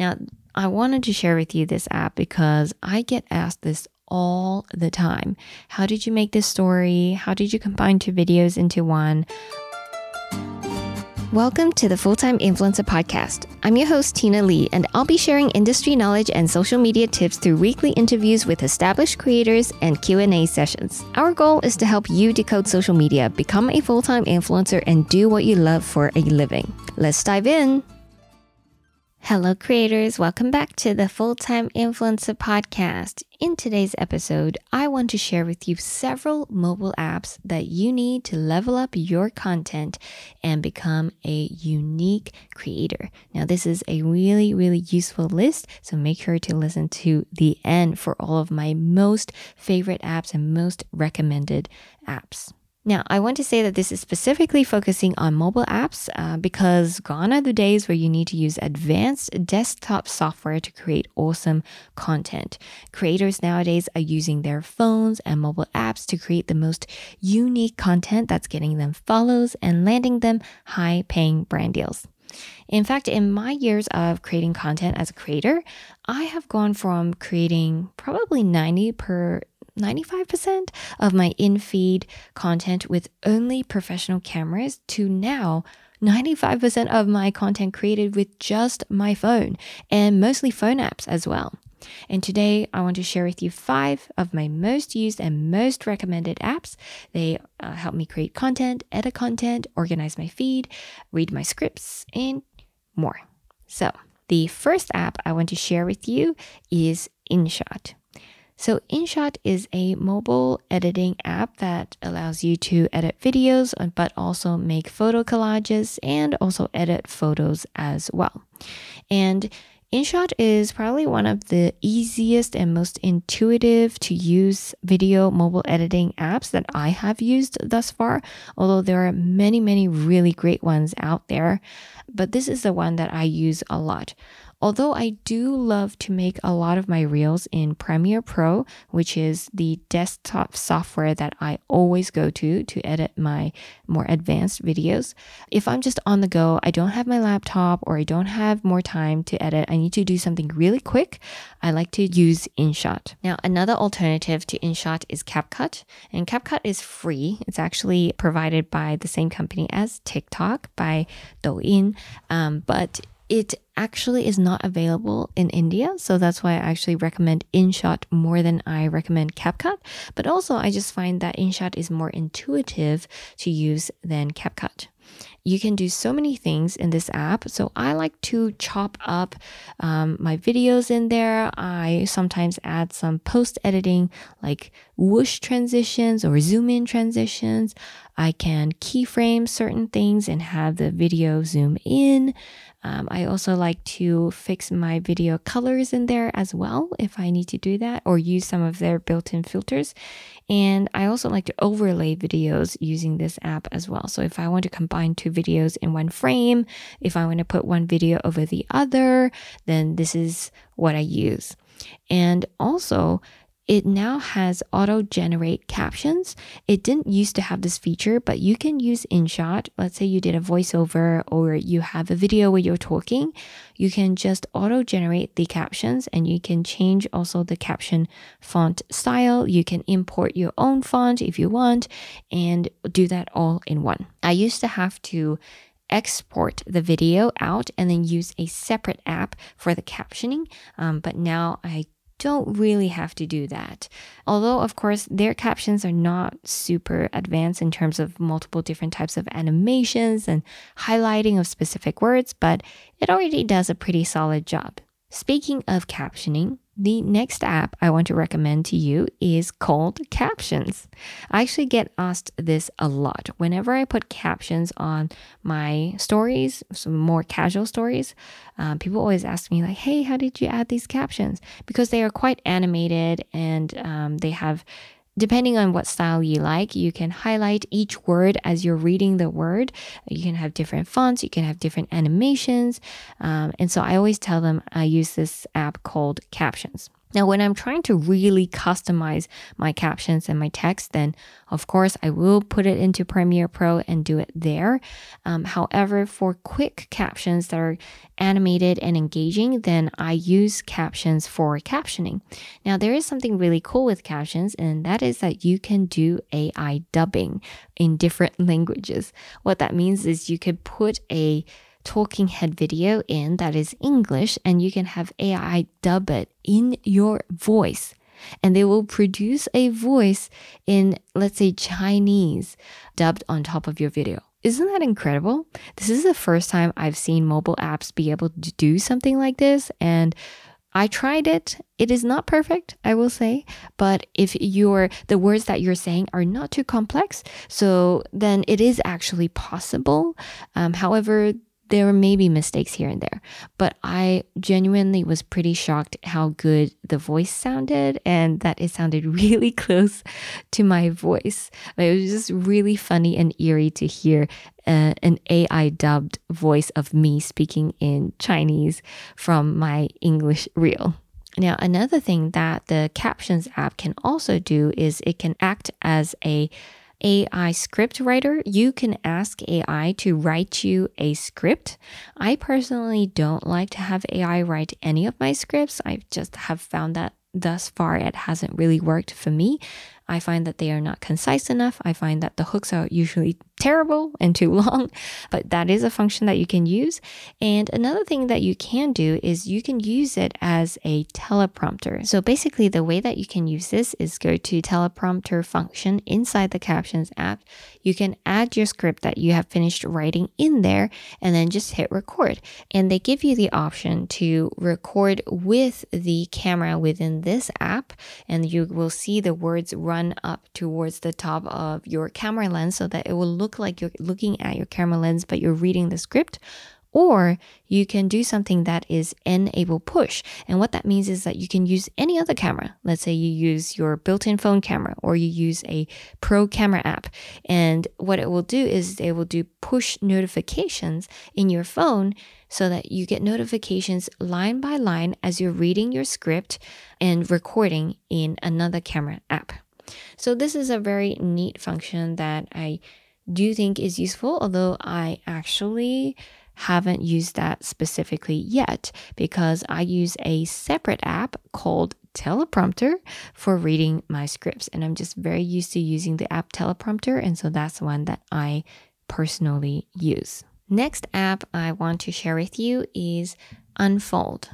Now, I wanted to share with you this app because I get asked this all the time. How did you make this story? How did you combine two videos into one? Welcome to the Full Time Influencer Podcast. I'm your host, Tina Lee, and I'll be sharing industry knowledge and social media tips through weekly interviews with established creators and Q&A sessions. Our goal is to help you decode social media, become a full-time influencer, and do what you love for a living. Let's dive in. Hello, creators. Welcome back to the Full Time Influencer Podcast. In today's episode, I want to share with you several mobile apps that you need to level up your content and become a unique creator. Now, this is a really, really useful list, so make sure to listen to the end for all of my most favorite apps and most recommended apps. Now, I want to say that this is specifically focusing on mobile apps uh, because gone are the days where you need to use advanced desktop software to create awesome content. Creators nowadays are using their phones and mobile apps to create the most unique content that's getting them follows and landing them high paying brand deals. In fact, in my years of creating content as a creator, I have gone from creating probably 90 per 95% of my in feed content with only professional cameras to now 95% of my content created with just my phone and mostly phone apps as well. And today I want to share with you five of my most used and most recommended apps. They uh, help me create content, edit content, organize my feed, read my scripts, and more. So, the first app I want to share with you is InShot. So, InShot is a mobile editing app that allows you to edit videos, uh, but also make photo collages and also edit photos as well. And InShot is probably one of the easiest and most intuitive to use video mobile editing apps that I have used thus far, although there are many, many really great ones out there. But this is the one that I use a lot. Although I do love to make a lot of my reels in Premiere Pro, which is the desktop software that I always go to to edit my more advanced videos, if I'm just on the go, I don't have my laptop or I don't have more time to edit, I need to do something really quick, I like to use InShot. Now, another alternative to InShot is CapCut, and CapCut is free. It's actually provided by the same company as TikTok by Douyin, um, but it actually is not available in India. So that's why I actually recommend InShot more than I recommend CapCut. But also, I just find that InShot is more intuitive to use than CapCut. You can do so many things in this app. So I like to chop up um, my videos in there. I sometimes add some post editing like whoosh transitions or zoom in transitions. I can keyframe certain things and have the video zoom in. Um, I also like to fix my video colors in there as well if I need to do that or use some of their built in filters. And I also like to overlay videos using this app as well. So if I want to combine two videos in one frame, if I want to put one video over the other, then this is what I use. And also, it now has auto generate captions. It didn't used to have this feature, but you can use InShot. Let's say you did a voiceover or you have a video where you're talking, you can just auto generate the captions and you can change also the caption font style. You can import your own font if you want and do that all in one. I used to have to export the video out and then use a separate app for the captioning. Um, but now I don't really have to do that. Although, of course, their captions are not super advanced in terms of multiple different types of animations and highlighting of specific words, but it already does a pretty solid job. Speaking of captioning, the next app I want to recommend to you is called Captions. I actually get asked this a lot. Whenever I put captions on my stories, some more casual stories, um, people always ask me, like, hey, how did you add these captions? Because they are quite animated and um, they have Depending on what style you like, you can highlight each word as you're reading the word. You can have different fonts, you can have different animations. Um, and so I always tell them I use this app called Captions. Now, when I'm trying to really customize my captions and my text, then of course I will put it into Premiere Pro and do it there. Um, however, for quick captions that are animated and engaging, then I use captions for captioning. Now, there is something really cool with captions, and that is that you can do AI dubbing in different languages. What that means is you could put a talking head video in that is English and you can have AI dub it in your voice and they will produce a voice in, let's say, Chinese dubbed on top of your video. Isn't that incredible? This is the first time I've seen mobile apps be able to do something like this. And I tried it. It is not perfect, I will say, but if your the words that you're saying are not too complex, so then it is actually possible. Um, however, there may be mistakes here and there, but I genuinely was pretty shocked how good the voice sounded and that it sounded really close to my voice. It was just really funny and eerie to hear uh, an AI dubbed voice of me speaking in Chinese from my English reel. Now, another thing that the Captions app can also do is it can act as a AI script writer, you can ask AI to write you a script. I personally don't like to have AI write any of my scripts. I just have found that thus far it hasn't really worked for me. I find that they are not concise enough. I find that the hooks are usually terrible and too long, but that is a function that you can use. And another thing that you can do is you can use it as a teleprompter. So basically, the way that you can use this is go to teleprompter function inside the Captions app. You can add your script that you have finished writing in there and then just hit record. And they give you the option to record with the camera within this app, and you will see the words run up towards the top of your camera lens so that it will look look like you're looking at your camera lens, but you're reading the script. Or you can do something that is enable push. And what that means is that you can use any other camera. Let's say you use your built in phone camera or you use a pro camera app. And what it will do is it will do push notifications in your phone so that you get notifications line by line as you're reading your script and recording in another camera app. So, this is a very neat function that I do think is useful, although I actually haven't used that specifically yet because I use a separate app called Teleprompter for reading my scripts. And I'm just very used to using the app Teleprompter. And so that's the one that I personally use. Next app I want to share with you is Unfold.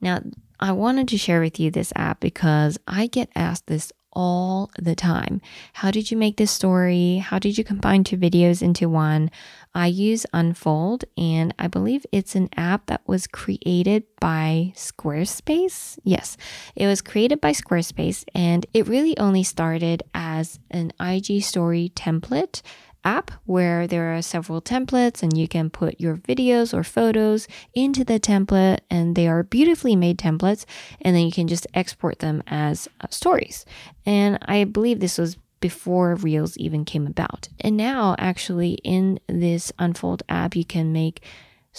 Now, I wanted to share with you this app because I get asked this all the time. How did you make this story? How did you combine two videos into one? I use Unfold, and I believe it's an app that was created by Squarespace. Yes, it was created by Squarespace, and it really only started as an IG story template app where there are several templates and you can put your videos or photos into the template and they are beautifully made templates and then you can just export them as uh, stories. And I believe this was before Reels even came about. And now actually in this Unfold app you can make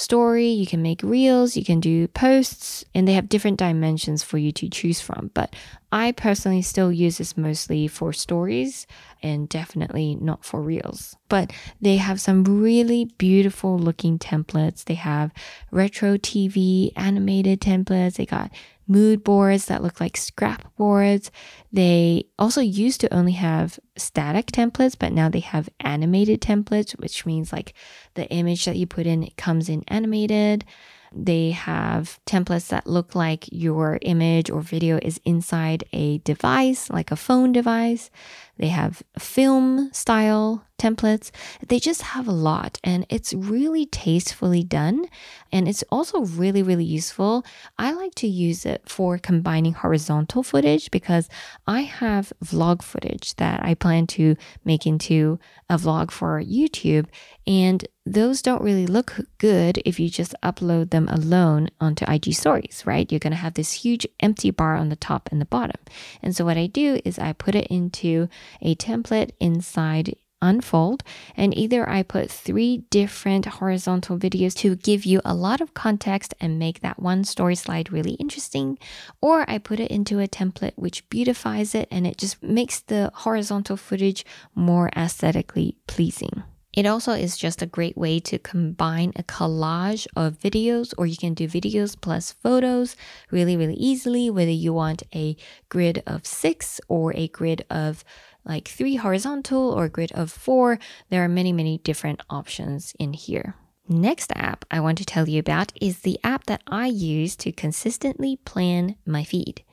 story, you can make reels, you can do posts, and they have different dimensions for you to choose from. But I personally still use this mostly for stories and definitely not for reels. But they have some really beautiful looking templates. They have retro TV animated templates. They got mood boards that look like scrap boards. They also used to only have static templates, but now they have animated templates, which means like the image that you put in it comes in animated. They have templates that look like your image or video is inside a device, like a phone device. They have film style templates. They just have a lot and it's really tastefully done. And it's also really, really useful. I like to use it for combining horizontal footage because I have vlog footage that I plan to make into a vlog for YouTube. And those don't really look good if you just upload them alone onto IG stories, right? You're going to have this huge empty bar on the top and the bottom. And so what I do is I put it into a template inside unfold. And either I put three different horizontal videos to give you a lot of context and make that one story slide really interesting, or I put it into a template which beautifies it and it just makes the horizontal footage more aesthetically pleasing. It also is just a great way to combine a collage of videos, or you can do videos plus photos really, really easily, whether you want a grid of six or a grid of like three horizontal or grid of four. There are many, many different options in here. Next app I want to tell you about is the app that I use to consistently plan my feed.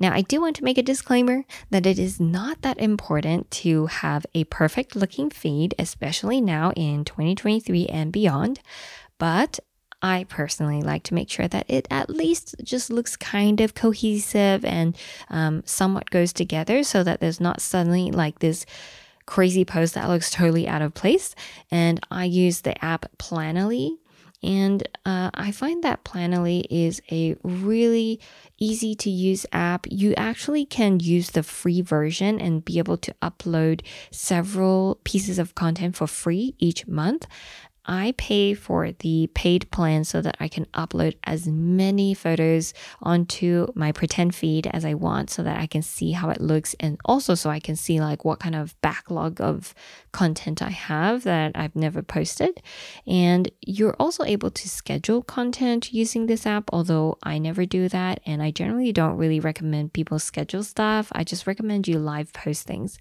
Now, I do want to make a disclaimer that it is not that important to have a perfect looking feed, especially now in 2023 and beyond. But I personally like to make sure that it at least just looks kind of cohesive and um, somewhat goes together so that there's not suddenly like this crazy post that looks totally out of place. And I use the app Planoly. And uh, I find that Planoly is a really easy to use app. You actually can use the free version and be able to upload several pieces of content for free each month. I pay for the paid plan so that I can upload as many photos onto my pretend feed as I want so that I can see how it looks and also so I can see like what kind of backlog of content I have that I've never posted. And you're also able to schedule content using this app, although I never do that and I generally don't really recommend people schedule stuff. I just recommend you live post things.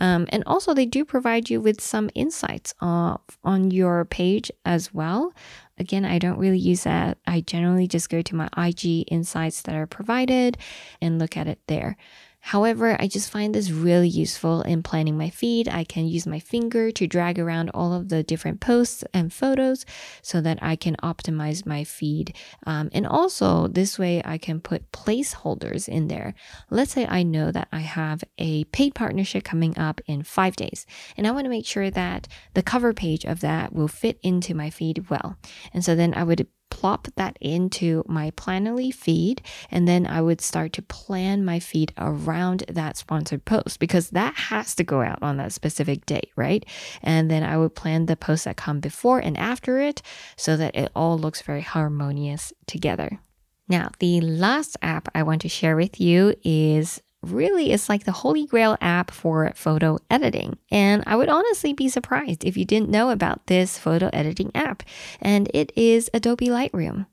Um, and also they do provide you with some insights uh, on your page page as well. Again, I don't really use that. I generally just go to my IG insights that are provided and look at it there. However, I just find this really useful in planning my feed. I can use my finger to drag around all of the different posts and photos so that I can optimize my feed. Um, and also, this way I can put placeholders in there. Let's say I know that I have a paid partnership coming up in five days, and I want to make sure that the cover page of that will fit into my feed well. And so then I would plop that into my Planoly feed, and then I would start to plan my feed around that sponsored post because that has to go out on that specific date, right? And then I would plan the posts that come before and after it so that it all looks very harmonious together. Now, the last app I want to share with you is really is like the holy grail app for photo editing. And I would honestly be surprised if you didn't know about this photo editing app. And it is Adobe Lightroom.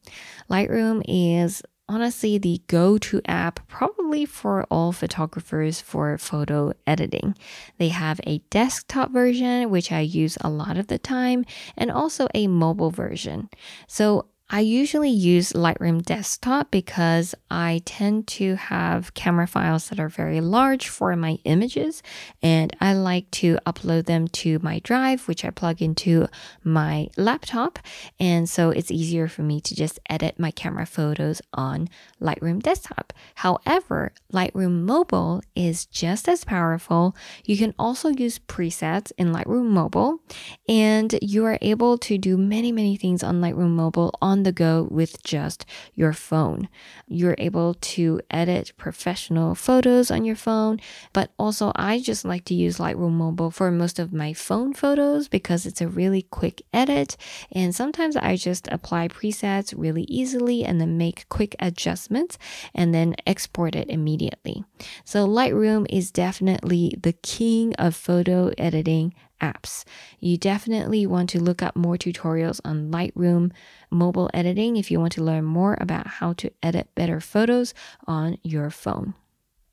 Lightroom is honestly the go to app probably for all photographers for photo editing. They have a desktop version, which I use a lot of the time, and also a mobile version. So I usually use Lightroom Desktop because I tend to have camera files that are very large for my images, and I like to upload them to my drive, which I plug into my laptop. And so it's easier for me to just edit my camera photos on Lightroom Desktop. However, Lightroom Mobile is just as powerful. You can also use presets in Lightroom Mobile, and you are able to do many, many things on Lightroom Mobile on the go with just your phone. You're able to edit professional photos on your phone, but also I just like to use Lightroom Mobile for most of my phone photos because it's a really quick edit. And sometimes I just apply presets really easily and then make quick adjustments and then export it immediately. So Lightroom is definitely the king of photo editing apps. You definitely want to look up more tutorials on Lightroom mobile editing if you want to learn more about how to edit better photos on your phone.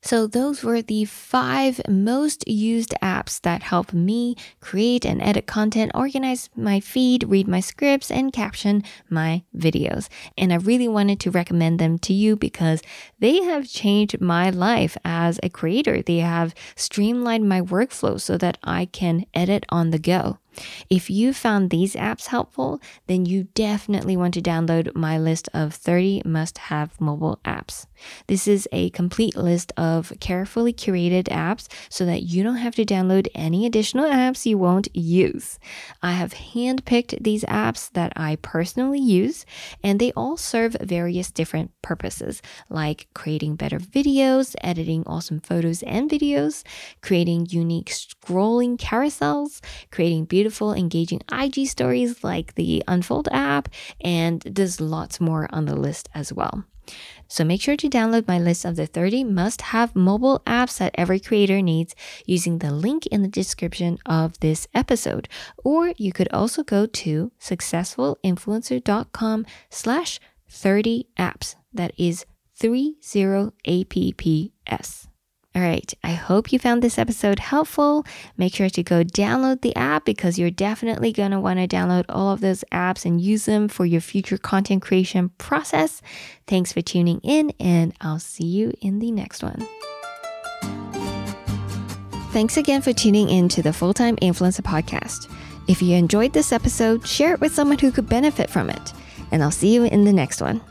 So, those were the five most used apps that help me create and edit content, organize my feed, read my scripts, and caption my videos. And I really wanted to recommend them to you because they have changed my life as a creator. They have streamlined my workflow so that I can edit on the go. If you found these apps helpful, then you definitely want to download my list of 30 must have mobile apps. This is a complete list of carefully curated apps so that you don't have to download any additional apps you won't use. I have handpicked these apps that I personally use, and they all serve various different purposes, like creating better videos, editing awesome photos and videos, creating unique scrolling carousels, creating beautiful, engaging IG stories like the Unfold app, and there's lots more on the list as well. So make sure to download my list of the 30 must have mobile apps that every creator needs using the link in the description of this episode. Or you could also go to successfulinfluencer.com slash 30 apps. That is 30 apps. All right, I hope you found this episode helpful. Make sure to go download the app because you're definitely going to want to download all of those apps and use them for your future content creation process. Thanks for tuning in, and I'll see you in the next one. Thanks again for tuning in to the Full Time Influencer Podcast. If you enjoyed this episode, share it with someone who could benefit from it, and I'll see you in the next one.